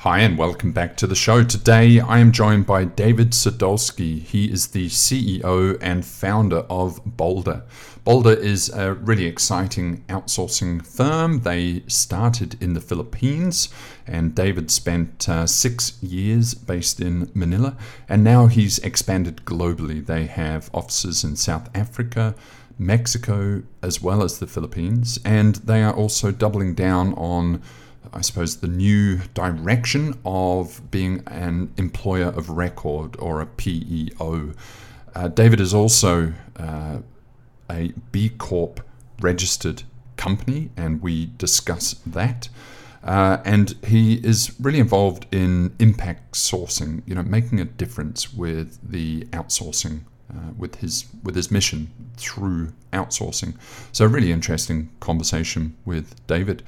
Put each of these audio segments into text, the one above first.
Hi, and welcome back to the show. Today I am joined by David Sudolsky. He is the CEO and founder of Boldr. Boldr is a really exciting outsourcing firm. They started in the Philippines, and David spent uh, six years based in Manila, and now he's expanded globally. They have offices in South Africa, Mexico, as well as the Philippines, and they are also doubling down on I suppose, the new direction of being an employer of record or a PEO. Uh, David is also uh, a B Corp registered company, and we discuss that. Uh, and he is really involved in impact sourcing, you know, making a difference with the outsourcing, uh, with his with his mission through outsourcing. So, really interesting conversation with David.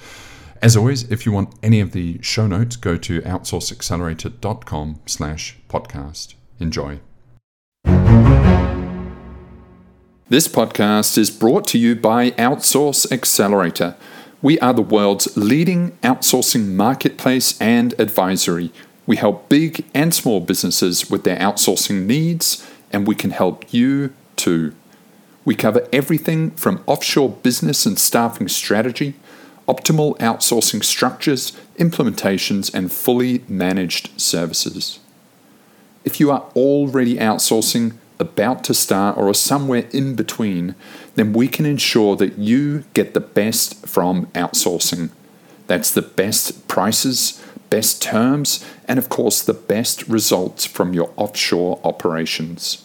As always, if you want any of the show notes, go to outsourceaccelerator.com slash podcast. Enjoy. This podcast is brought to you by Outsource Accelerator. We are the world's leading outsourcing marketplace and advisory. We help big and small businesses with their outsourcing needs, and we can help you too. We cover everything from offshore business and staffing strategy optimal outsourcing structures, implementations, and fully managed services. If you are already outsourcing, about to start, or are somewhere in between, then we can ensure that you get the best from outsourcing. That's the best prices, best terms, and of course, the best results from your offshore operations.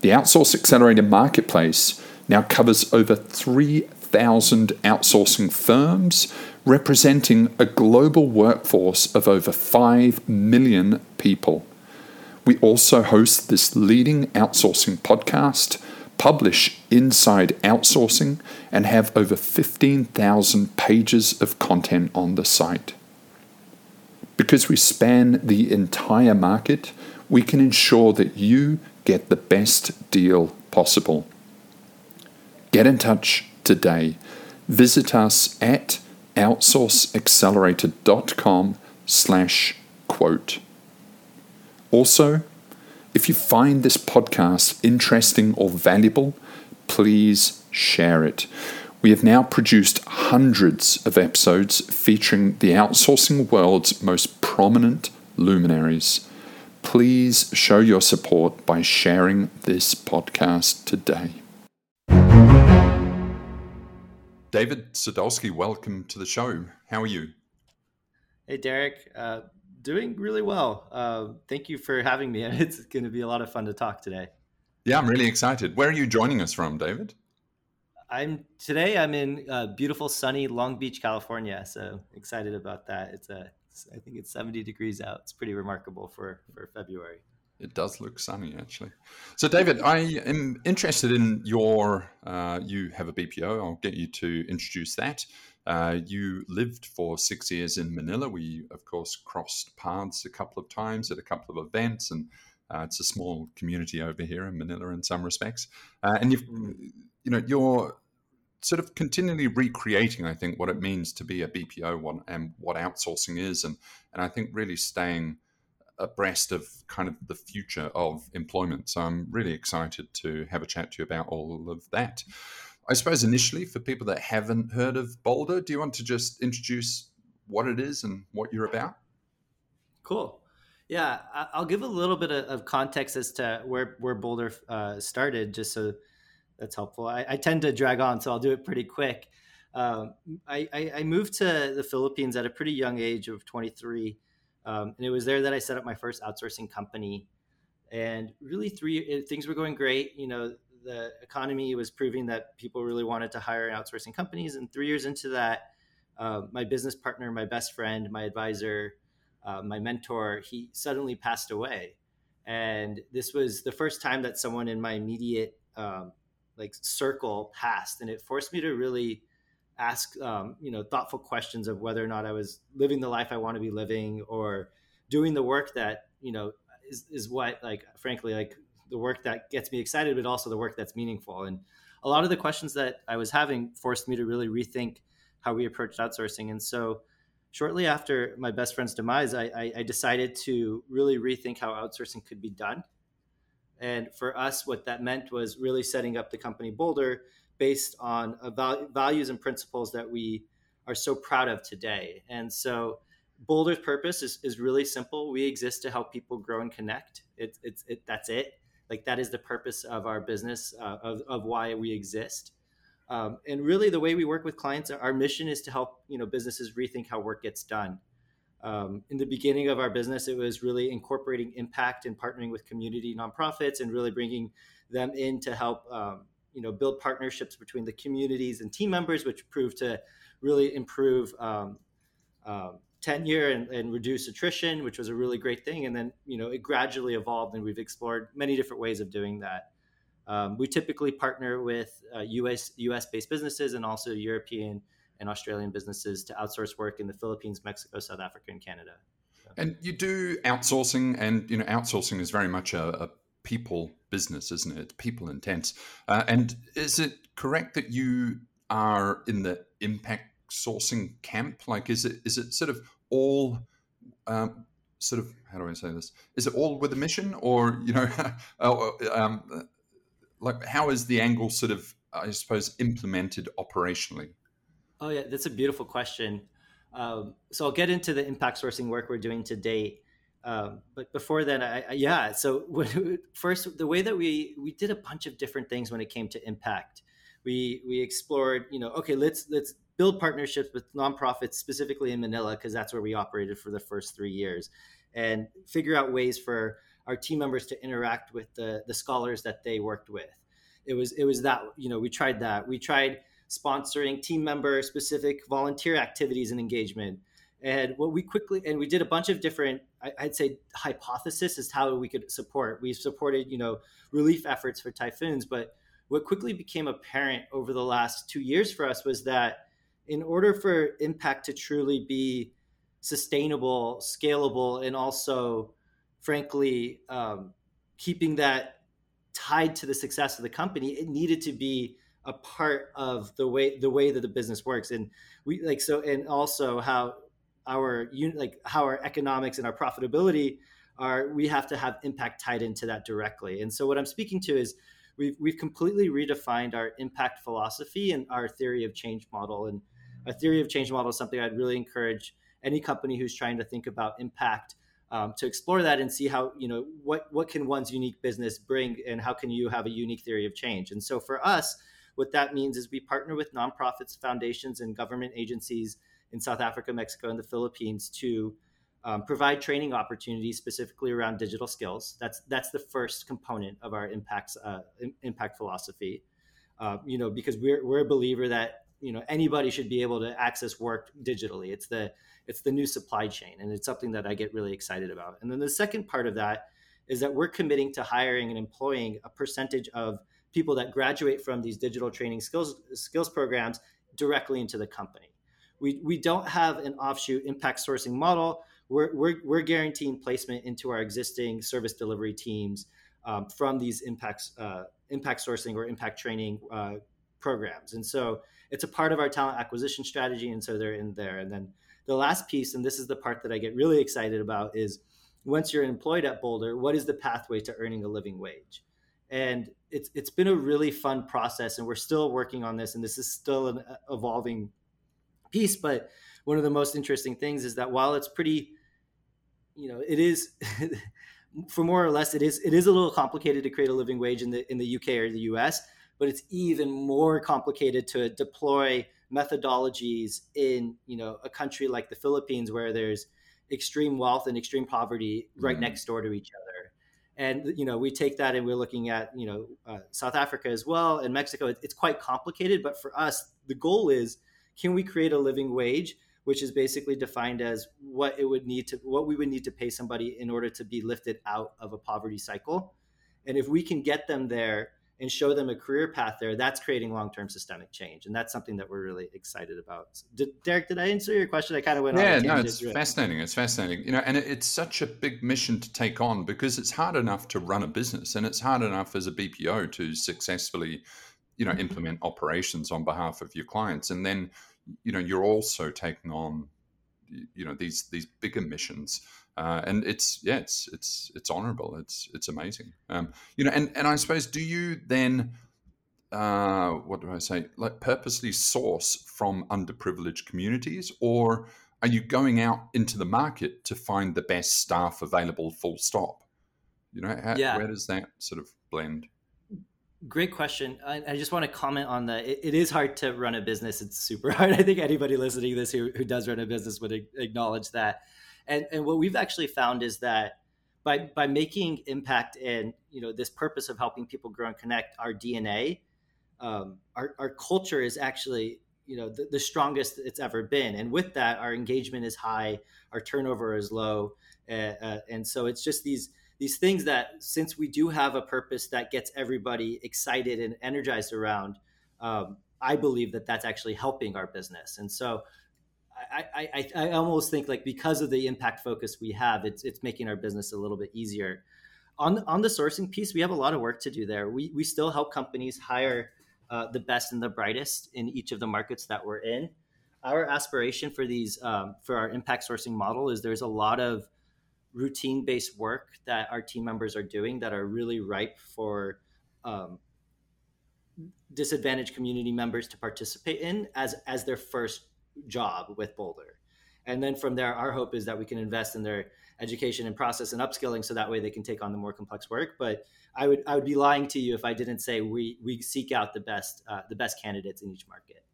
The Outsource Accelerator Marketplace now covers over 3 1,000 outsourcing firms, representing a global workforce of over 5 million people. We also host this leading outsourcing podcast, publish Inside Outsourcing, and have over 15,000 pages of content on the site. Because we span the entire market, we can ensure that you get the best deal possible. Get in touch today. Visit us at outsourceaccelerator.com slash quote. Also, if you find this podcast interesting or valuable, please share it. We have now produced hundreds of episodes featuring the outsourcing world's most prominent luminaries. Please show your support by sharing this podcast today. David Sudolsky, welcome to the show. How are you? Hey, Derek. Uh, doing really well. Uh, thank you for having me. It's going to be a lot of fun to talk today. Yeah, I'm really excited. Where are you joining us from, David? I'm today. I'm in uh, beautiful, sunny Long Beach, California. So excited about that. It's a, it's, I think it's 70 degrees out. It's pretty remarkable for for February. It does look sunny, actually. So, David, I am interested in your. Uh, you have a BPO. I'll get you to introduce that. Uh, you lived for six years in Manila. We, of course, crossed paths a couple of times at a couple of events, and uh, it's a small community over here in Manila in some respects. Uh, and you've, you know, you're sort of continually recreating, I think, what it means to be a BPO and what outsourcing is, and and I think really staying abreast of kind of the future of employment. So I'm really excited to have a chat to you about all of that. I suppose initially, for people that haven't heard of Boldr, do you want to just introduce what it is and what you're about? Cool. Yeah, I'll give a little bit of context as to where where Boldr uh, started, just so that's helpful. I, I, tend to drag on, so I'll do it pretty quick. Um, I, I, moved to the Philippines at a pretty young age of 23 um, and it was there that I set up my first outsourcing company. And really, three it, things were going great. You know, the economy was proving that people really wanted to hire outsourcing companies. And three years into that, uh, my business partner, my best friend, my advisor, uh, my mentor, he suddenly passed away. And this was the first time that someone in my immediate um, like circle passed, and it forced me to really ask um, you know thoughtful questions of whether or not I was living the life I want to be living or doing the work that you know is, is what like frankly like the work that gets me excited but also the work that's meaningful and a lot of the questions that I was having forced me to really rethink how we approached outsourcing and so shortly after my best friend's demise, I, I, I decided to really rethink how outsourcing could be done. And for us, what that meant was really setting up the company Boldr based on val- values and principles that we are so proud of today. And so Boldr's purpose is, is really simple. We exist to help people grow and connect. It's, it's, it, that's it. Like that is the purpose of our business, uh, of, of why we exist. Um, and really, the way we work with clients, our mission is to help you know businesses rethink how work gets done. Um, in the beginning of our business, it was really incorporating impact and partnering with community nonprofits and really bringing them in to help um, you know build partnerships between the communities and team members, which proved to really improve um, um, tenure and, and, reduce attrition, which was a really great thing. And then you know it gradually evolved, and we've explored many different ways of doing that. Um, we typically partner with uh, US US based businesses and also European and Australian businesses to outsource work in the Philippines, Mexico, South Africa, and Canada. And you do outsourcing, and you know outsourcing is very much a, a people business, isn't it? People intense. Uh, and is it correct that you are in the impact sourcing camp? Like, is it is it sort of all um, sort of how do I say this? Is it all with a mission, or you know, um, like how is the angle sort of I suppose implemented operationally? Oh yeah, that's a beautiful question. Um, so I'll get into the impact sourcing work we're doing to date. Um, but before then, I, I, yeah. So when, first, the way that we we did a bunch of different things when it came to impact. We we explored, you know, okay, let's let's build partnerships with nonprofits specifically in Manila because that's where we operated for the first three years, and figure out ways for our team members to interact with the the scholars that they worked with. It was it was that you know we tried that we tried sponsoring team member specific volunteer activities and engagement. And what we quickly and we did a bunch of different, I'd say, hypothesis as how we could support. We've supported, you know, relief efforts for typhoons, but what quickly became apparent over the last two years for us was that in order for impact to truly be sustainable, scalable, and also frankly, um, keeping that tied to the success of the company, it needed to be a part of the way the way that the business works. And we like so, and also how our like how our economics and our profitability are. We have to have impact tied into that directly. And so, what I'm speaking to is we've we've completely redefined our impact philosophy and our theory of change model. And a theory of change model is something I'd really encourage any company who's trying to think about impact um, to explore that and see how you know what what can one's unique business bring and how can you have a unique theory of change and so for us what that means is we partner with nonprofits foundations and government agencies in south africa mexico and the philippines to um, provide training opportunities specifically around digital skills. That's that's the first component of our impacts uh, impact philosophy. Uh, you know because we're, we're a believer that you know anybody should be able to access work digitally. It's the it's the new supply chain and it's something that i get really excited about. And then the second part of that is that we're committing to hiring and employing a percentage of people that graduate from these digital training skills skills programs directly into the company we, we don't have an offshoot impact sourcing model. We're, we're, we're guaranteeing placement into our existing service delivery teams um, from these impacts uh, impact sourcing or impact training uh, programs. And so it's a part of our talent acquisition strategy and so they're in there. And then the last piece and this is the part that i get really excited about is once you're employed at Boldr what is the pathway to earning a living wage? And it's it's been a really fun process and we're still working on this and this is still an uh, evolving piece but one of the most interesting things is that while it's pretty you know it is for more or less it is it is a little complicated to create a living wage in the in the UK or the US but it's even more complicated to deploy methodologies in you know a country like the Philippines where there's extreme wealth and extreme poverty right mm-hmm. next door to each other and you know we take that and we're looking at you know uh, South Africa as well and Mexico it's quite complicated but for us the goal is can we create a living wage which is basically defined as what it would need to what we would need to pay somebody in order to be lifted out of a poverty cycle and if we can get them there and show them a career path there, that's creating long term systemic change. And that's something that we're really excited about. Did, Derek, did I answer your question? I kind of went yeah, on. Yeah, no, it's fascinating. It's fascinating. You know, and it's such a big mission to take on because it's hard enough to run a business and it's hard enough as a BPO to successfully, you know, mm-hmm. implement operations on behalf of your clients. And then, you know, you're also taking on you know these these bigger missions. Uh, and it's yeah, it's it's it's honourable. It's it's amazing. Um, you know, and and I suppose do you then uh, what do I say? Like purposely source from underprivileged communities, or are you going out into the market to find the best staff available? Full stop. You know, how, yeah. where does that sort of blend? Great question. I, I, just want to comment on that. It, it is hard to run a business. It's super hard. I think anybody listening to this who, who does run a business would acknowledge that. And, and what we've actually found is that by, by making impact and you know this purpose of helping people grow and connect our DNA, um, our, our culture is actually you know the, the, strongest it's ever been. And with that, our engagement is high, our turnover is low, uh, uh, and so it's just these these things that since we do have a purpose that gets everybody excited and energized around um, i believe that that's actually helping our business. And so I, I, I almost think like because of the impact focus we have it's, it's making our business a little bit easier. On, on the sourcing piece we have a lot of work to do there. We, we still help companies hire uh, the best and the brightest in each of the markets that we're in. Our aspiration for these um, for our impact sourcing model is there's a lot of routine based work that our team members are doing that are really ripe for um, disadvantaged community members to participate in as as their first job with Boldr. And then from there, our hope is that we can invest in their education and process and upskilling so that way they can take on the more complex work. But I would I would be lying to you if I didn't say we we seek out the best uh, the best candidates in each market.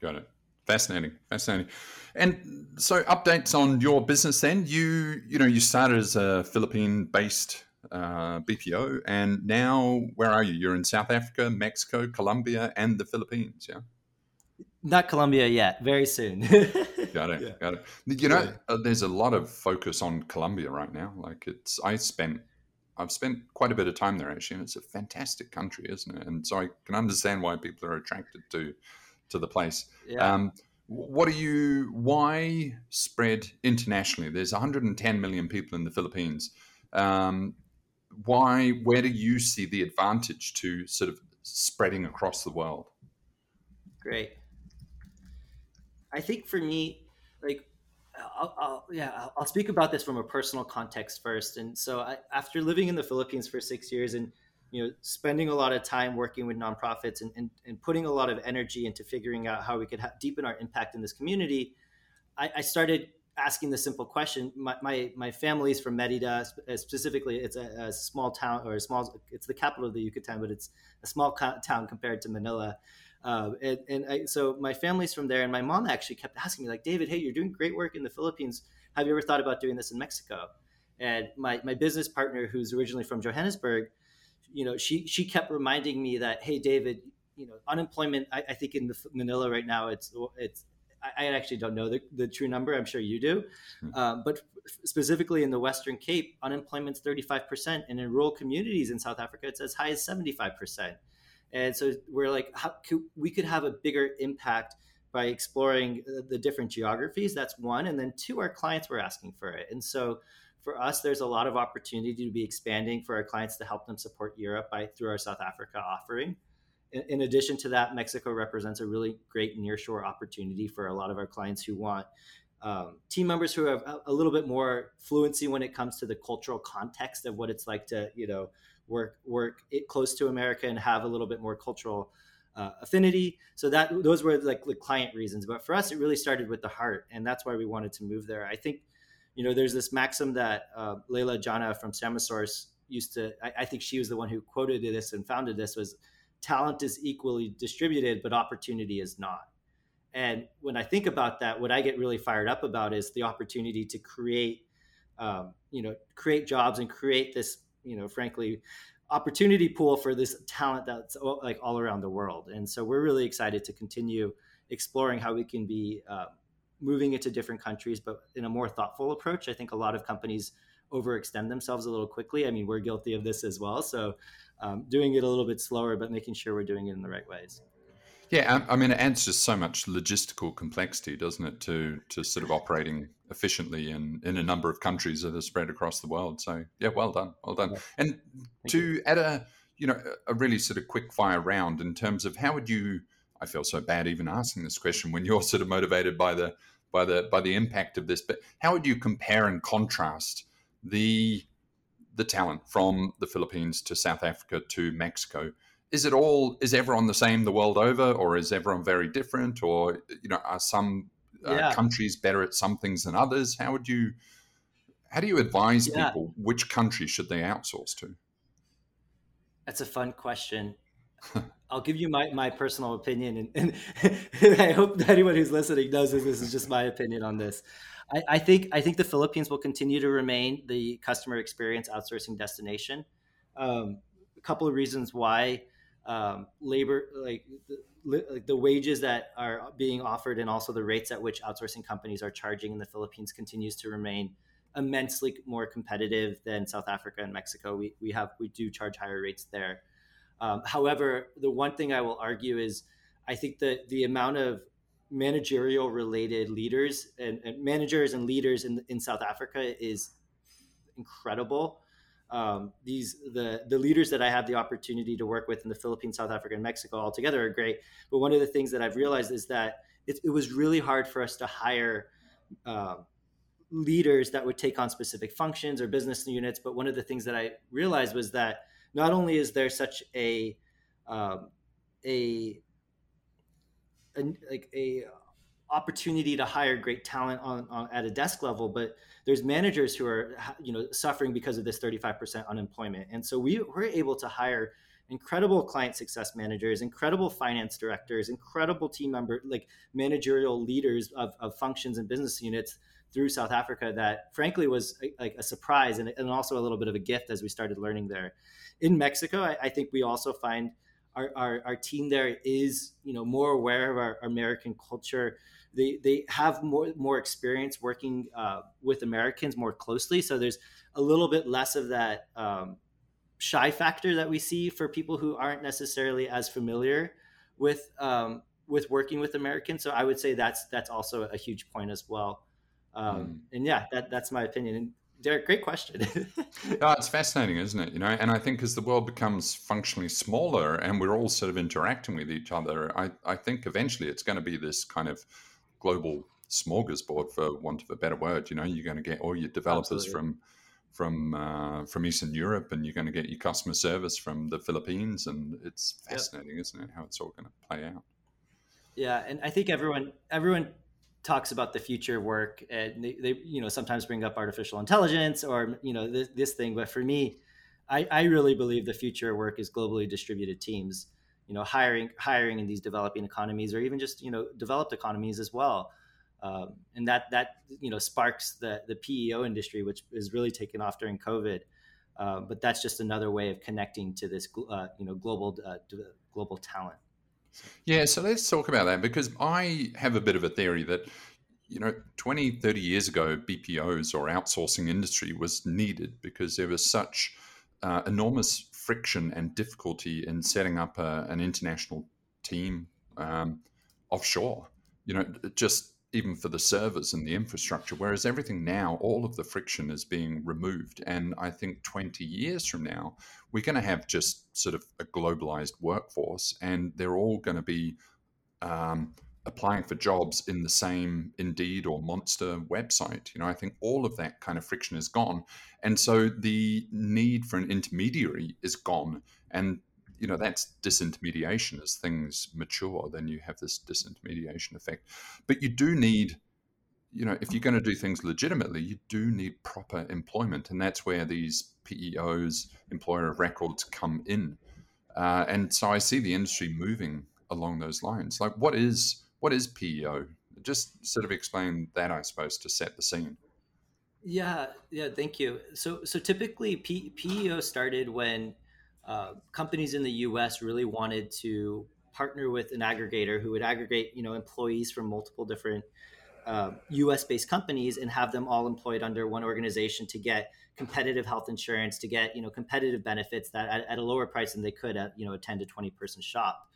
Got it. Fascinating, fascinating. And so, updates on your business. Then you, you know, you started as a Philippine-based uh, BPO, and now where are you? You're in South Africa, Mexico, Colombia, and the Philippines. Yeah. Not Colombia yet. Very soon. got it. Yeah. Got it. You know, uh, there's a lot of focus on Colombia right now. Like it's, I spent I've spent quite a bit of time there actually, and it's a fantastic country, isn't it? And so I can understand why people are attracted to to the place. Yeah. Um, what are you? Why spread internationally? There's 110 million people in the Philippines. Um, why? Where do you see the advantage to sort of spreading across the world? Great. I think for me, like, I'll, I'll yeah, I'll speak about this from a personal context first. And so, I, after living in the Philippines for six years and you know spending a lot of time working with nonprofits and, and, and putting a lot of energy into figuring out how we could ha- deepen our impact in this community I, I, started asking the simple question. My, my, my family's from merida uh, specifically it's a, a, small town or a small it's the capital of the yucatan but it's a small town compared to manila. Uh, and, and I, so my family's from there and my mom actually kept asking me like david hey you're doing great work in the philippines. Have you ever thought about doing this in mexico? And my, my business partner who's originally from johannesburg you know, she she kept reminding me that, hey, David, you know, unemployment. I, I think in Manila right now, it's it's. I, actually don't know the, the true number. I'm sure you do, um, but specifically in the Western Cape, unemployment's 35 percent, and in rural communities in South Africa, it's as high as 75 percent. And so we're like, how could, we could have a bigger impact by exploring the different geographies. That's one, and then two, our clients were asking for it, and so for us, there's a lot of opportunity to be expanding for our clients to help them support Europe by through our South Africa offering. In, in addition to that, Mexico represents a really great nearshore opportunity for a lot of our clients who want um, team members who have a, a, little bit more fluency when it comes to the cultural context of what it's like to, you know, work work close to America and have a little bit more cultural uh, affinity. So that those were like the client reasons. But for us, it really started with the heart, and that's why we wanted to move there. I think you know, there's this maxim that uh, Leila Janah from Samasource used to, I, I, think she was the one who quoted this and founded this was talent is equally distributed, but opportunity is not. And when I think about that, what I get really fired up about is the opportunity to create, um, you know, create jobs and create this, you know, frankly, opportunity pool for this talent that's like all around the world. And so we're really excited to continue exploring how we can be uh, moving it to different countries, but in a more thoughtful approach. I think a lot of companies overextend themselves a little quickly. I mean, we're guilty of this as well. So, um, doing it a little bit slower, but making sure we're doing it in the right ways. Yeah, I mean, it adds just so much logistical complexity, doesn't it, to to sort of operating efficiently in in a number of countries that are spread across the world. So, yeah, well done, well done. And Thank to you. add a you know a really sort of quick fire round in terms of how would you I feel so bad even asking this question when you're sort of motivated by the by the by the impact of this. But how would you compare and contrast the the talent from the Philippines to South Africa to Mexico? Is it all is everyone the same the world over, or is everyone very different, or you know are some uh, yeah. countries better at some things than others? How would you how do you advise yeah. people which country should they outsource to? That's a fun question. I'll give you my, my personal opinion, and, and I hope that anyone who's listening knows that this is just my opinion on this. I, I, think I think the Philippines will continue to remain the customer experience outsourcing destination. Um, a couple of reasons why um, labor like the, like the wages that are being offered and also the rates at which outsourcing companies are charging in the Philippines continues to remain immensely more competitive than South Africa and Mexico. We, we have we do charge higher rates there. Um, however, the one thing I will argue is I think that the amount of managerial related leaders and, and managers and leaders in, in South Africa is incredible. Um, these the the leaders that I have the opportunity to work with in the Philippines, South Africa, and Mexico all together are great. But one of the things that I've realized is that it, it was really hard for us to hire uh, leaders that would take on specific functions or business units. But one of the things that I realized was that not only is there such a um, a, a, like a opportunity to hire great talent on, on, at a desk level, but there's managers who are you know suffering because of this 35% unemployment, and so we were able to hire incredible client success managers, incredible finance directors, incredible team member like managerial leaders of, of functions and business units through South Africa that frankly was like a surprise and, and also a little bit of a gift as we started learning there in Mexico, I, I think we also find our, our, our, team there is you know more aware of our, our American culture. They, they have more more experience working uh, with Americans more closely, so there's a little bit less of that um, shy factor that we see for people who aren't necessarily as familiar with um, with working with Americans. So I would say that's that's also a huge point as well. Um, mm. And yeah, that, that's my opinion. And Derek, great question. oh, it's fascinating, isn't it? You know, and I think as the world becomes functionally smaller and we're all sort of interacting with each other, I, I think eventually it's going to be this kind of global smorgasbord, for want of a better word. You know, you're going to get all your developers Absolutely. from from uh, from Eastern Europe, and you're going to get your customer service from the Philippines, and it's fascinating, yep. isn't it? How it's all going to play out. Yeah, and I think everyone everyone talks about the future work and they, they, you know sometimes bring up artificial intelligence or you know this, this thing but for me I, I, really believe the future work is globally distributed teams you know hiring hiring in these developing economies or even just you know developed economies as well. Um, and that that you know sparks the the PEO industry which is really taken off during COVID. Uh, but that's just another way of connecting to this uh, you know global uh, global talent yeah, so let's talk about that because I have a bit of a theory that, you know, 20, 30 years ago, BPOs or outsourcing industry was needed because there was such uh, enormous friction and difficulty in setting up a, an international team um, offshore. You know, just even for the servers and the infrastructure. Whereas everything now, all of the friction is being removed. And I think 20 years from now, we're going to have just sort of a globalized workforce, and they're all going to be um, applying for jobs in the same Indeed or Monster website. You know, I think all of that kind of friction is gone. And so the need for an intermediary is gone. And you know that's disintermediation. As things mature then you have this disintermediation effect. But you do need you know if you're going to do things legitimately you do need proper employment and that's where these peos employer of records come in. Uh, and so i see the industry moving along those lines. Like what is what is peo just sort of explain that i suppose to set the scene. Yeah yeah thank you. So so typically P- peo started when uh, companies in the U.S. really wanted to partner with an aggregator who would aggregate, you know, employees from multiple different uh, U.S.-based companies and have them all employed under one organization to get competitive health insurance, to get you know competitive benefits that at, at a lower price than they could at you know a 10 to 20 person shop.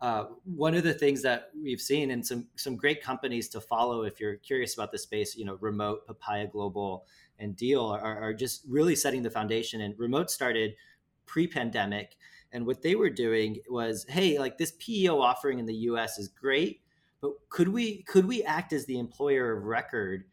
Uh, one of the things that we've seen and some some great companies to follow if you're curious about the space, you know, Remote, Papaya Global, and Deel are, are just really setting the foundation. And Remote started pre-pandemic and what they were doing was hey like this peo offering in the us is great but could we could we act as the employer of record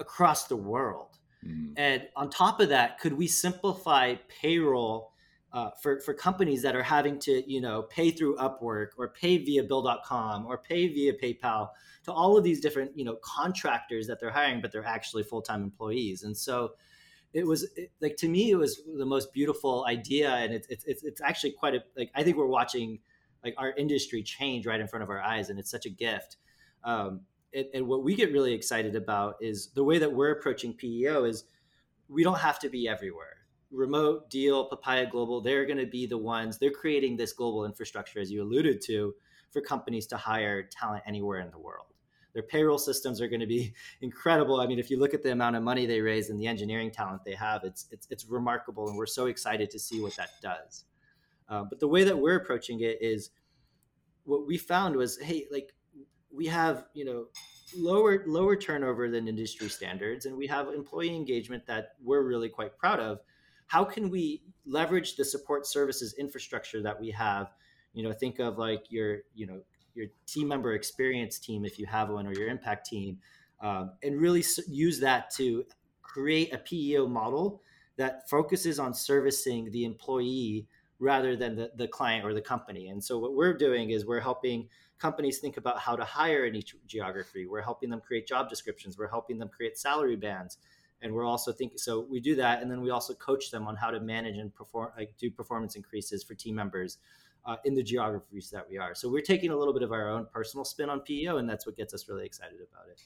across the world? Mm. And on top of that, could we simplify payroll uh, for, for companies that are having to, you know, pay through Upwork or pay via Bill.com or pay via PayPal to all of these different, you know, contractors that they're hiring, but they're actually full-time employees. And so it was it, like, to me, it was the most beautiful idea. And it's, it's, it's actually quite a, like, I think we're watching like our industry change right in front of our eyes. And it's such a gift. Um, and, and what we get really excited about is the way that we're approaching PEO is we don't have to be everywhere. Remote, Deel Papaya Global, they're going to be the ones, they're creating this global infrastructure, as you alluded to, for companies to hire talent anywhere in the world. Their payroll systems are going to be incredible. I mean, if you look at the amount of money they raise and the engineering talent they have, it's it's, it's remarkable, and we're so excited to see what that does. Uh, but the way that we're approaching it is, what we found was, hey, like we have you know lower lower turnover than industry standards and we have employee engagement that we're really quite proud of how can we leverage the support services infrastructure that we have you know think of like your you know your team member experience team if you have one or your impact team um, and really use that to create a peo model that focuses on servicing the employee rather than the, the client or the company and so what we're doing is we're helping companies think about how to hire in each geography. We're helping them create job descriptions. We're helping them create salary bands. And we're also thinking, so we do that. And then we also coach them on how to manage and perform, like do performance increases for team members uh, in the geographies that we are. So we're taking a little bit of our own personal spin on PEO, and that's what gets us really excited about it.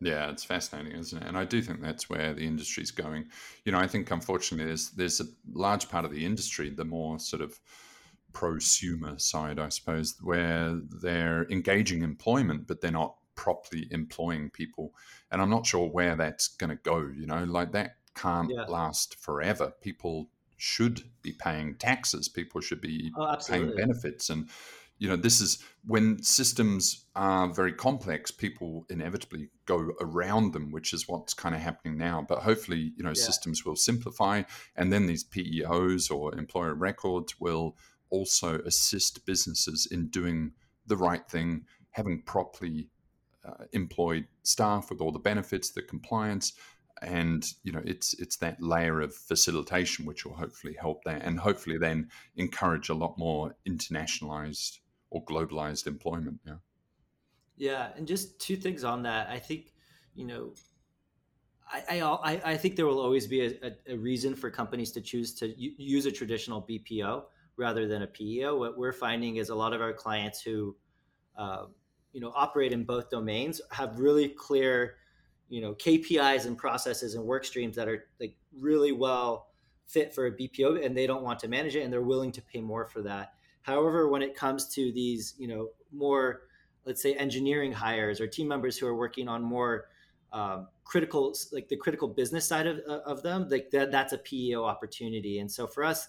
Yeah, it's fascinating, isn't it? And I do think that's where the industry's going. You know, I think unfortunately there's there's a large part of the industry, the more sort of prosumer side, I suppose, where they're engaging employment, but they're not properly employing people. And I'm not sure where that's going to go. You know, like that can't yeah. last forever. People should be paying taxes. People should be oh, paying benefits. And, you know, this is when systems are very complex, people inevitably go around them, which is what's kind of happening now. But hopefully, you know, yeah. systems will simplify and then these PEOs or employer records will also assist businesses in doing the right thing, having properly uh, employed staff with all the benefits, the compliance, and you know it's it's that layer of facilitation which will hopefully help that, and hopefully then encourage a lot more internationalized or globalized employment. Yeah. Yeah, and just two things on that. I think you know I, I, I think there will always be a, a, reason for companies to choose to use a traditional BPO rather than a PEO. What we're finding is a lot of our clients who, uh, you know, operate in both domains have really clear, you know, KPIs and processes and work streams that are like really well fit for a BPO, and they don't want to manage it, and they're willing to pay more for that. However, when it comes to these, you know, more, let's say, engineering hires or team members who are working on more um, critical, like the critical business side of, of them, like that, that's a PEO opportunity. And so for us,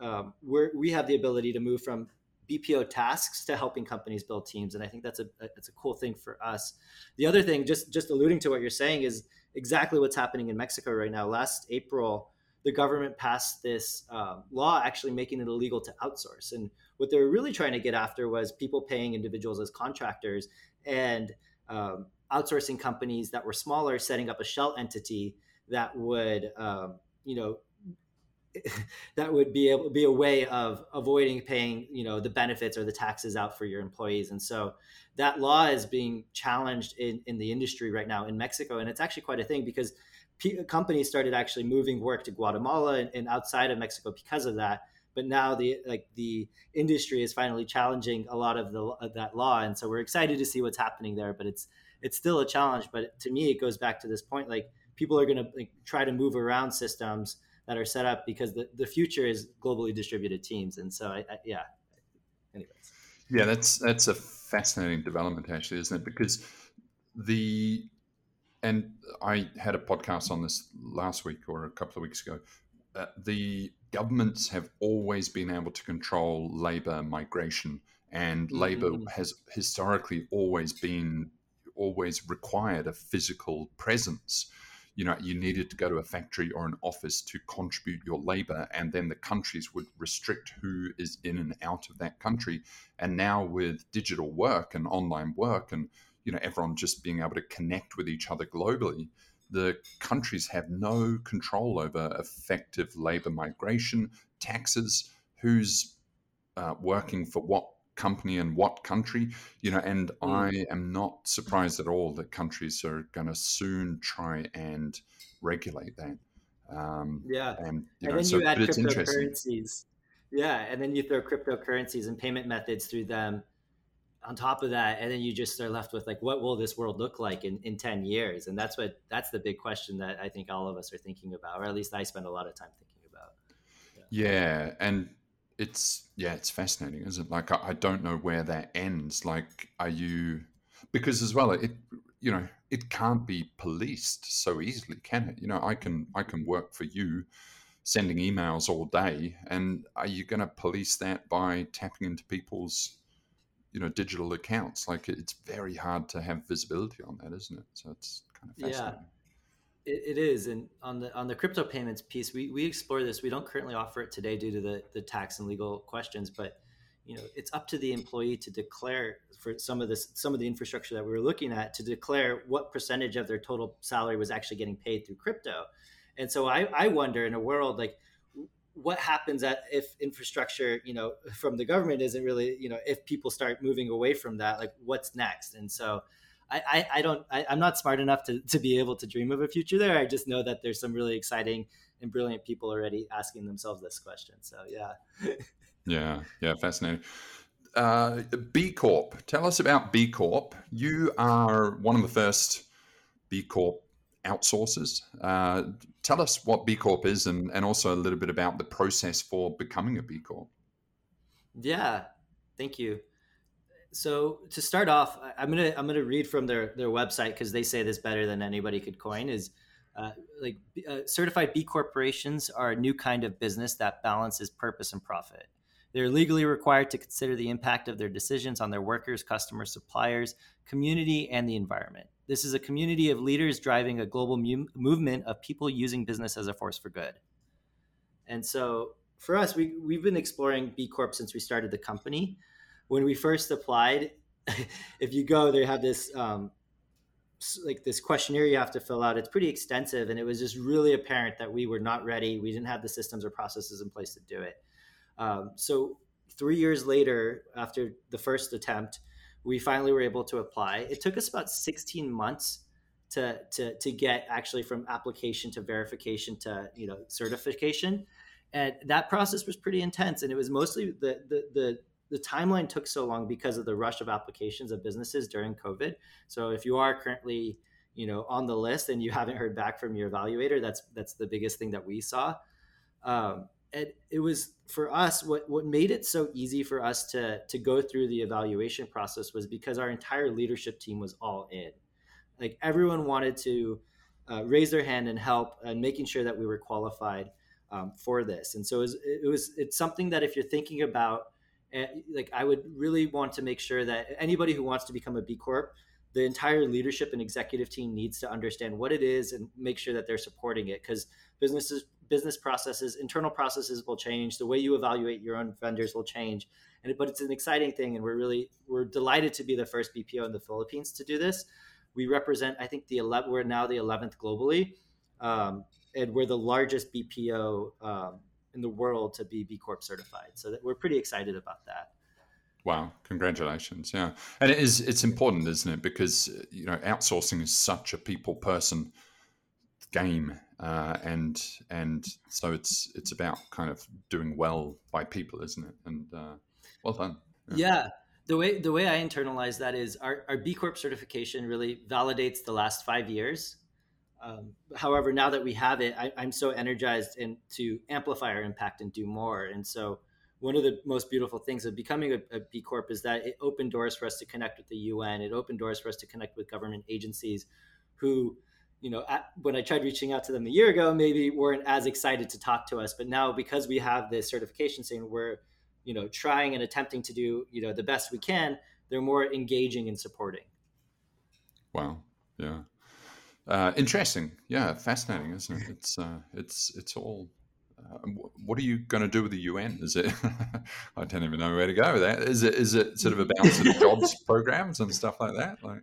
um, we we have the ability to move from BPO tasks to helping companies build teams, and I think that's a that's a cool thing for us. The other thing, just just alluding to what you're saying, is exactly what's happening in Mexico right now. Last April, the government passed this um, law actually making it illegal to outsource, and what they were really trying to get after was people paying individuals as contractors and um, outsourcing companies that were smaller, setting up a shell entity that would um, you know that would be able be a way of avoiding paying you know the benefits or the taxes out for your employees. And so that law is being challenged in, in the industry right now in mexico. And it's actually quite a thing because p- companies started actually moving work to guatemala and, and, outside of mexico because of that. But now the like the industry is finally challenging a lot of the of that law. And so we're excited to see what's happening there but it's it's still a challenge. But to me it goes back to this point like people are going to try to move around systems that are set up because the, the future is globally distributed teams. And so, I, I, yeah. Anyways. Yeah, that's that's a fascinating development, actually, isn't it? Because the and I had a podcast on this last week or a couple of weeks ago. Uh, the governments have always been able to control labor migration, and mm-hmm. labor has historically always been always required a physical presence you know you needed to go to a factory or an office to contribute your labor and then the countries would restrict who is in and out of that country. And now with digital work and online work and you know everyone just being able to connect with each other globally the countries have no control over effective labor migration. Taxes who's uh, working for what company and what country, you know, and mm. I am not surprised at all that countries are going to soon try and regulate that. Um, yeah, and, you and know, then so, you add cryptocurrencies. Yeah, and then you throw cryptocurrencies and payment methods through them on top of that, and then you just are left with like, what will this world look like in, in 10 years? And that's what that's the big question that I think all of us are thinking about, or at least I spend a lot of time thinking about. Yeah, yeah and it's yeah, it's fascinating, isn't it? Like I, I, don't know where that ends. Like, are you because as well it you know it can't be policed so easily, can it? You know, I can I can work for you sending emails all day and are you going to police that by tapping into people's you know digital accounts like it's very hard to have visibility on that isn't it so it's kind of fascinating yeah it, it is, and on the on the crypto payments piece, we we explore this. We don't currently offer it today due to the the tax and legal questions, but you know it's up to the employee to declare for some of this some of the infrastructure that we were looking at to declare what percentage of their total salary was actually getting paid through crypto and so i, I wonder in a world like what happens at if infrastructure you know from the government isn't really you know if people start moving away from that like what's next and so I, I, don't I, am not smart enough to, to be able to dream of a future there. I just know that there's some really exciting and brilliant people already asking themselves this question. So yeah. yeah, yeah, fascinating. Uh, B Corp. Tell us about B Corp. You are one of the first B Corp outsourcers. Uh, tell us what B Corp is and, and also a little bit about the process for becoming a B Corp. Yeah, thank you so to start off, I'm gonna I'm gonna read from their their website because they say this better than anybody could coin. Is uh, like uh, certified B corporations are a new kind of business that balances purpose and profit. They're legally required to consider the impact of their decisions on their workers, customers, suppliers, community, and the environment. This is a community of leaders driving a global mu- movement of people using business as a force for good. And so for us, we, we've been exploring B Corp since we started the company when we first applied, if you go, they have this um, like this questionnaire you have to fill out. It's pretty extensive, and it was just really apparent that we were not ready. We didn't have the systems or processes in place to do it. Um, so three years later, after the first attempt, we finally were able to apply. It took us about 16 months to to to get actually from application to verification to you know certification, and that process was pretty intense. And it was mostly the the the the timeline took so long because of the rush of applications of businesses during COVID. So if you are currently, you know, on the list and you haven't heard back from your evaluator, that's that's the biggest thing that we saw. Um, and it was for us what what made it so easy for us to to go through the evaluation process was because our entire leadership team was all in. Like everyone wanted to uh, raise their hand and help and making sure that we were qualified um, for this. And so it was, it was it's something that if you're thinking about and like I would really want to make sure that anybody who wants to become a B Corp, the entire leadership and executive team needs to understand what it is and make sure that they're supporting it. Because businesses business processes internal processes will change. The way you evaluate your own vendors will change. And but it's an exciting thing and we're really we're delighted to be the first bpo in the philippines to do this. We represent i think the 11 we're now the 11th globally um, and we're the largest bpo um, in the world to be B Corp certified. So that we're pretty excited about that. Wow, congratulations. Yeah. And it is it's important, isn't it? Because you know, outsourcing is such a people person game. Uh, and and so it's it's about kind of doing well by people, isn't it? And uh, well done. Yeah. yeah. The way the way I internalize that is our, our B Corp certification really validates the last five years um, however, now that we have it, I, am so energized and to amplify our impact and do more. And so, one of the most beautiful things of becoming a, a B Corp is that it opened doors for us to connect with the UN. It opened doors for us to connect with government agencies, who, you know, at, when I tried reaching out to them a year ago, maybe weren't as excited to talk to us. But now, because we have this certification saying we're, you know, trying and attempting to do, you know, the best we can, they're more engaging and supporting. Wow. Yeah. Uh, interesting, yeah, fascinating, isn't it? It's uh, it's it's all. Uh, what are you going to do with the UN? Is it? I don't even know where to go with that. Is it? Is it sort of about sort of jobs programs and stuff like that? Like,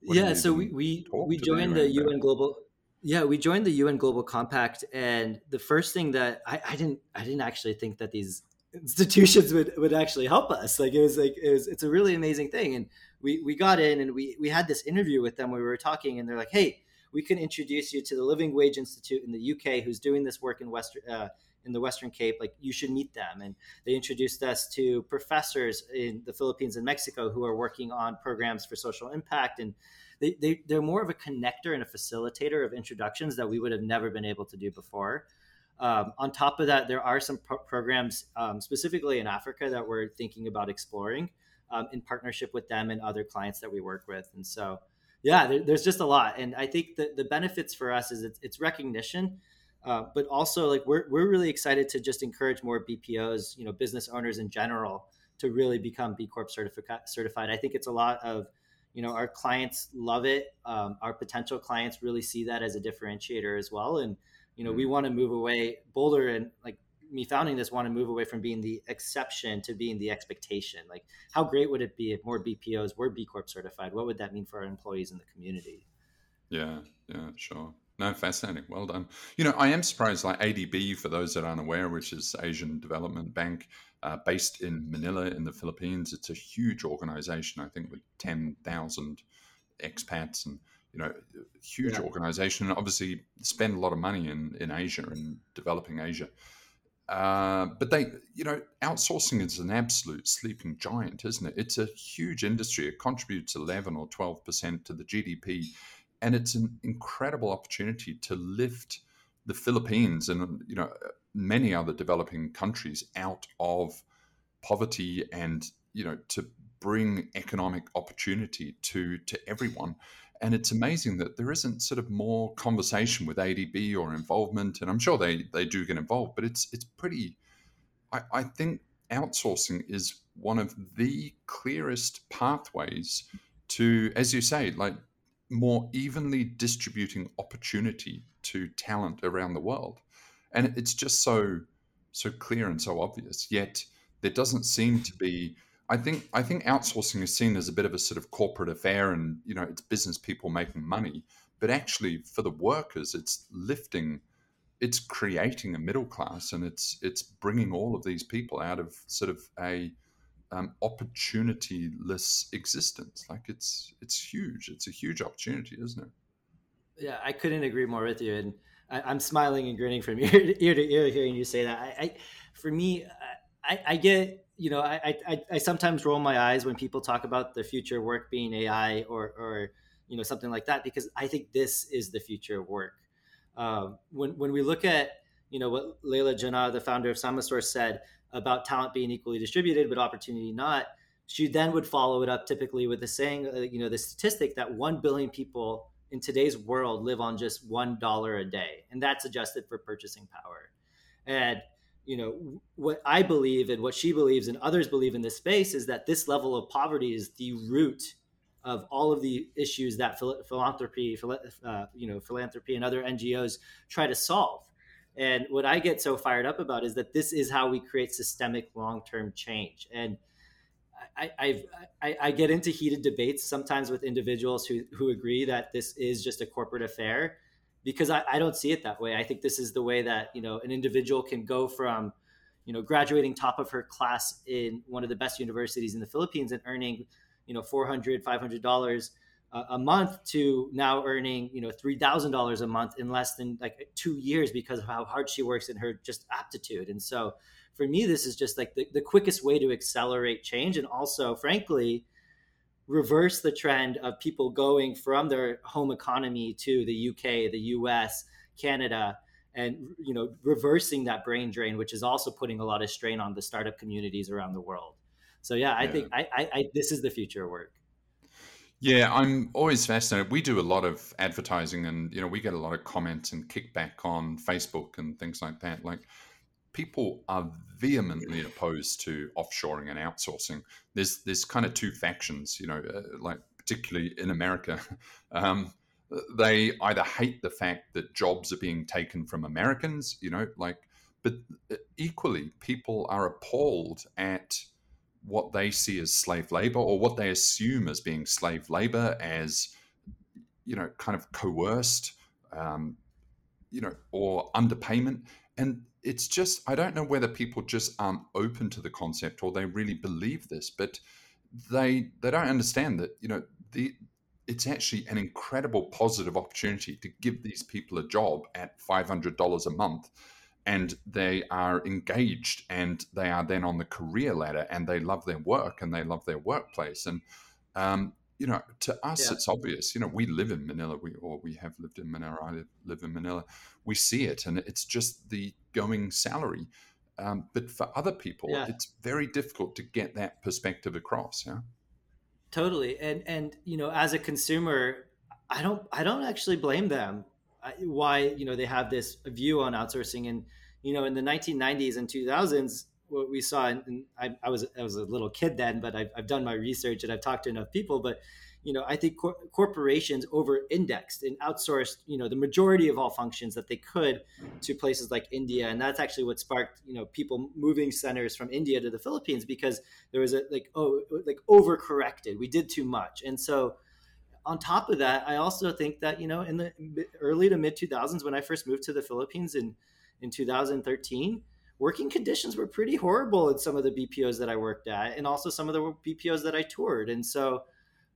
yeah. So we we we joined the, the UN, UN Global. Yeah, we joined the UN Global Compact, and the first thing that I, I didn't I didn't actually think that these institutions would would actually help us. Like it was like it was it's a really amazing thing. And we we got in and we we had this interview with them where we were talking, and they're like, hey we can introduce you to the Living Wage Institute in the UK, who's doing this work in Western uh, in the Western Cape. Like you should meet them. And they introduced us to professors in the Philippines and Mexico who are working on programs for social impact. And they, they they're more of a connector and a facilitator of introductions that we would have never been able to do before. Um, on top of that, there are some pro- programs um, specifically in Africa that we're thinking about exploring um, in partnership with them and other clients that we work with. And so yeah, there, there's just a lot, and I think the the benefits for us is it's, it's recognition, uh, but also like we're we're really excited to just encourage more BPOs, you know, business owners in general, to really become B Corp certific- certified. I think it's a lot of you know our clients love it um, our potential clients really see that as a differentiator as well and you know mm-hmm. we want to move away Boldr and like me founding this want to move away from being the exception to being the expectation. Like, how great would it be if more BPOs were B Corp certified? What would that mean for our employees in the community? Yeah, yeah, sure. No, fascinating. Well done. You know, I am surprised, like ADB, for those that aren't aware, which is Asian Development Bank, uh, based in Manila in the Philippines. It's a huge organization, I think, with 10,000 expats and, you know, huge yeah. organization. And obviously spend a lot of money in, in Asia and developing Asia. Uh, but they, you know, outsourcing is an absolute sleeping giant, isn't it? It's a huge industry. It contributes 11 or 12% to the GDP. And it's an incredible opportunity to lift the Philippines and, you know, many other developing countries out of poverty and, you know, to bring economic opportunity to, to everyone. And it's amazing that there isn't sort of more conversation with ADB or involvement. And I'm sure they, they do get involved, but it's it's pretty. I, I think outsourcing is one of the clearest pathways to, as you say, like more evenly distributing opportunity to talent around the world. And it's just so so clear and so obvious. Yet there doesn't seem to be I think I think outsourcing is seen as a bit of a sort of corporate affair, and you know it's business people making money. But actually, for the workers, it's lifting, it's creating a middle class, and it's it's bringing all of these people out of sort of a um, opportunityless existence. Like it's it's huge. It's a huge opportunity, isn't it? Yeah, I couldn't agree more with you, and I, am smiling and grinning from ear to ear to ear hearing you say that. I, I for me, I, I get you know, I, I, I sometimes roll my eyes when people talk about the future work being AI or, or, you know, something like that, because I think this is the future of work. Um, when, when we look at, you know, what Leila Janah, the founder of Samasource said about talent being equally distributed, but opportunity not, she then would follow it up typically with the saying, uh, you know, the statistic that 1 billion people in today's world live on just $1 a day. And that's adjusted for purchasing power. And you know what i believe and what she believes and others believe in this space is that this level of poverty is the root of all of the issues that philanthropy uh, you know philanthropy and other ngos try to solve. And what i get so fired up about is that this is how we create systemic long-term change. And I, I've, I, I get into heated debates sometimes with individuals who, who agree that this is just a corporate affair because I, I don't see it that way. I think this is the way that you know an individual can go from you know graduating top of her class in one of the best universities in the Philippines and earning you know 400 500 dollars a month to now earning you know three thousand dollars a month in less than like two years because of how hard she works and her just aptitude. And so for me, this is just like the, the quickest way to accelerate change and also, frankly, reverse the trend of people going from their home economy to the UK, the US, Canada, and you know reversing that brain drain, which is also putting a lot of strain on the startup communities around the world. So yeah, I yeah. think I, I, I, this is the future of work. Yeah, I'm always fascinated. We do a lot of advertising, and you know we get a lot of comments and kickback on Facebook and things like that. Like people are vehemently opposed to offshoring and outsourcing. There's there's kind of two factions, you know, uh, like particularly in America. Um, they either hate the fact that jobs are being taken from Americans, you know, like, but equally, people are appalled at what they see as slave labor or what they assume as being slave labor as, you know, kind of coerced, um, you know, or underpayment. And it's just, I don't know whether people just aren't open to the concept or they really believe this, but they they don't understand that, you know, the it's actually an incredible positive opportunity to give these people a job at $500 a month and they are engaged and they are then on the career ladder and they love their work and they love their workplace. And um, you know to us yeah. it's obvious you know we live in manila we or we have lived in manila i live in manila we see it and it's just the going salary um, but for other people yeah. it's very difficult to get that perspective across yeah totally and and you know as a consumer i don't i don't actually blame them why you know they have this view on outsourcing and you know in the 1990s and 2000s what we saw and I, I was i was a little kid then but I've, I've done my research and i've talked to enough people but you know i think cor- corporations over indexed and outsourced you know the majority of all functions that they could to places like india and that's actually what sparked you know people moving centers from india to the philippines because there was a like oh like overcorrected. We did too much. And so on top of that i also think that you know in the early to mid 2000s when i first moved to the philippines in in 2013 working conditions were pretty horrible in some of the bpos that i worked at and also some of the bpos that i toured. And so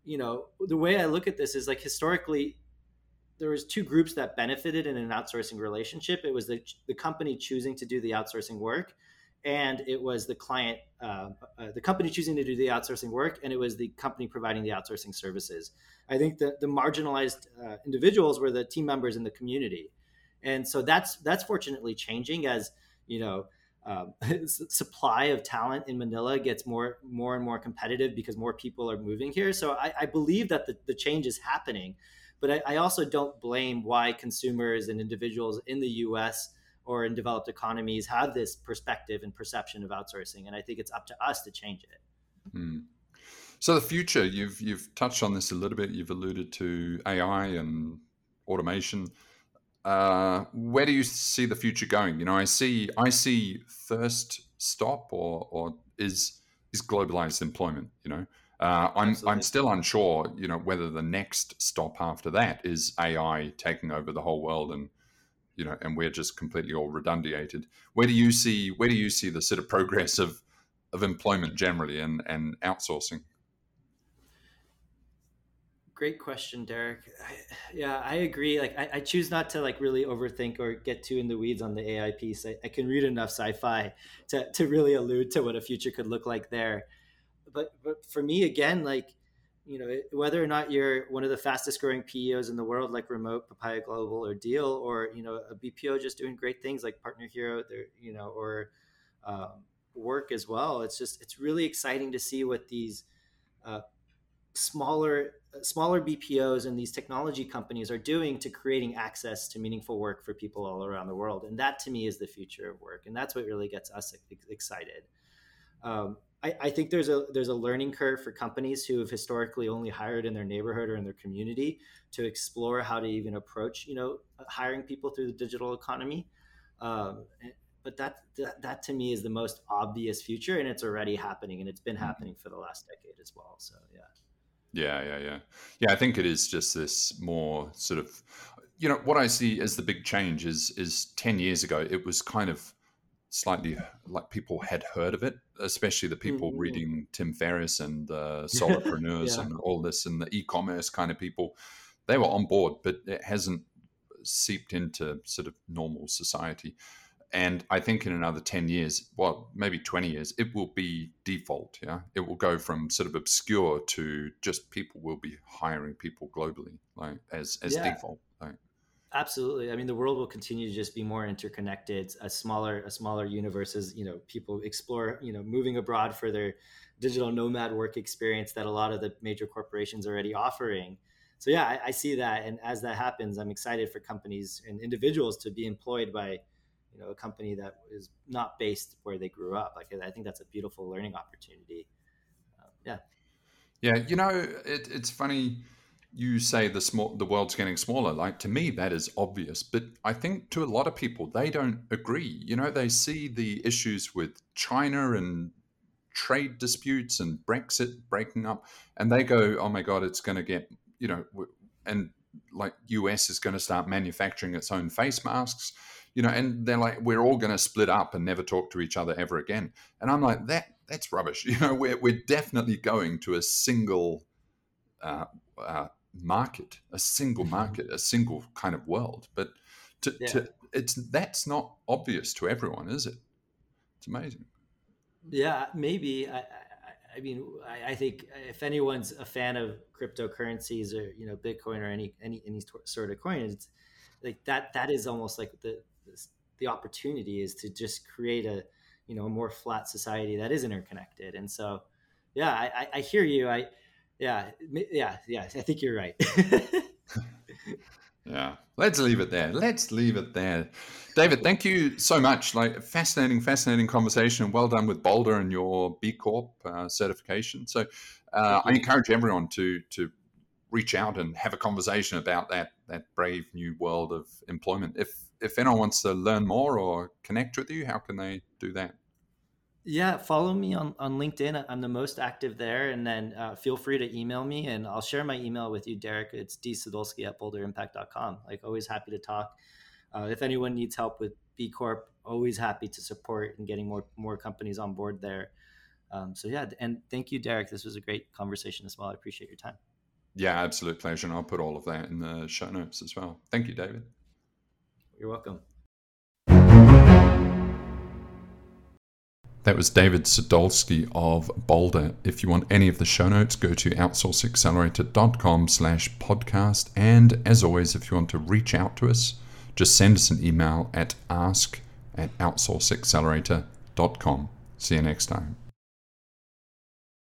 you know the way i look at this is like historically there was two groups that benefited in an outsourcing relationship. It was the, the company choosing to do the outsourcing work and it was the client uh, uh, the company choosing to do the outsourcing work and it was the company providing the outsourcing services. I think that the marginalized uh, individuals were the team members in the community. And so that's that's fortunately changing as you know um, supply of talent in Manila gets more more and more competitive because more people are moving here. So I, I believe that the, the change is happening, but I, I, also don't blame why consumers and individuals in the U.S. or in developed economies have this perspective and perception of outsourcing, and I think it's up to us to change it. Hmm. So the future, you've you've touched on this a little bit. You've alluded to AI and automation uh, where do you see the future going? You know, I see I see first stop or or is is globalized employment. You know, uh, I'm Absolutely. I'm still unsure. You know, whether the next stop after that is AI taking over the whole world and you know, and we're just completely all redundated. Where do you see where do you see the sort of progress of of employment generally and and outsourcing? Great question derek. I, yeah i agree. Like I, I, choose not to like really overthink or get too in the weeds on the ai piece. I, I can read enough sci-fi to, to really allude to what a future could look like there. But but for me again like you know whether or not you're one of the fastest growing peos in the world like remote papaya global or Deel or you know a bpo just doing great things like partner hero there you know or um, work as well it's just it's really exciting to see what these uh, smaller smaller BPOs and these technology companies are doing to creating access to meaningful work for people all around the world. And that to me is the future of work. And that's what really gets us excited. Um, I, I, think there's a there's a learning curve for companies who have historically only hired in their neighborhood or in their community to explore how to even approach you know hiring people through the digital economy. Um, but that, that that to me is the most obvious future, and it's already happening, and it's been mm-hmm. happening for the last decade as well. So yeah. Yeah, yeah, yeah. Yeah, I think it is just this more sort of you know, what I see as the big change is is 10 years ago it was kind of slightly like people had heard of it, especially the people mm-hmm. reading Tim Ferriss and the solopreneurs yeah. and all this and the e-commerce kind of people. They were on board, but it hasn't seeped into sort of normal society and I think in another 10 years, well, maybe 20 years, it will be default. Yeah. It will go from sort of obscure to just people will be hiring people globally, like as, as yeah. default. Like, Absolutely. I mean, the world will continue to just be more interconnected. A smaller, a smaller universe as you know, people explore, you know, moving abroad for their digital nomad work experience that a lot of the major corporations are already offering. So yeah, I, I see that, and as that happens, I'm excited for companies and individuals to be employed by you know a company that is not based where they grew up. Like i think that's a beautiful learning opportunity. Uh, yeah. Yeah you know it, it's funny you say the small the world's getting smaller. Like to me that is obvious. But i think to a lot of people they don't agree. You know they see the issues with china and trade disputes and brexit breaking up and they go oh my god it's going to get you know and like us is going to start manufacturing its own face masks you know and they're like we're all going to split up and never talk to each other ever again and i'm like that that's rubbish you know we're, we're definitely going to a single uh, uh, market, a single mm-hmm. market, a single kind of world. But to, yeah. to, it's that's not obvious to everyone, is it? It's amazing. Yeah, maybe. I, I, I mean, I, I, think if anyone's a fan of cryptocurrencies or you know Bitcoin or any any any sort of coin, it's like that. That is almost like the the opportunity is to just create a you know a more flat society that is interconnected. And so, yeah, I, I hear you. I yeah, yeah, yeah. I think you're right. yeah, let's leave it there. Let's leave it there. David, thank you so much. Like fascinating, fascinating conversation. Well done with Boldr and your B Corp uh, certification. So uh, I encourage everyone to to reach out and have a conversation about that that brave new world of employment. If if anyone wants to learn more or connect with you, how can they do that? Yeah, follow me on, on LinkedIn. I'm the most active there. And then uh, feel free to email me and I'll share my email with you, Derek. It's dsudolsky at boldrimpact.com. Like, always happy to talk. Uh, if anyone needs help with B Corp, always happy to support and getting more, more companies on board there. Um, so, yeah. And thank you, Derek. This was a great conversation as well. I appreciate your time. Yeah, absolute pleasure. And I'll put all of that in the show notes as well. Thank you, David. You're welcome. That was David Sudolsky of Boldr. If you want any of the show notes, go to outsourceaccelerator.com slash podcast. And as always, if you want to reach out to us, just send us an email at ask at outsourceaccelerator.com. See you next time.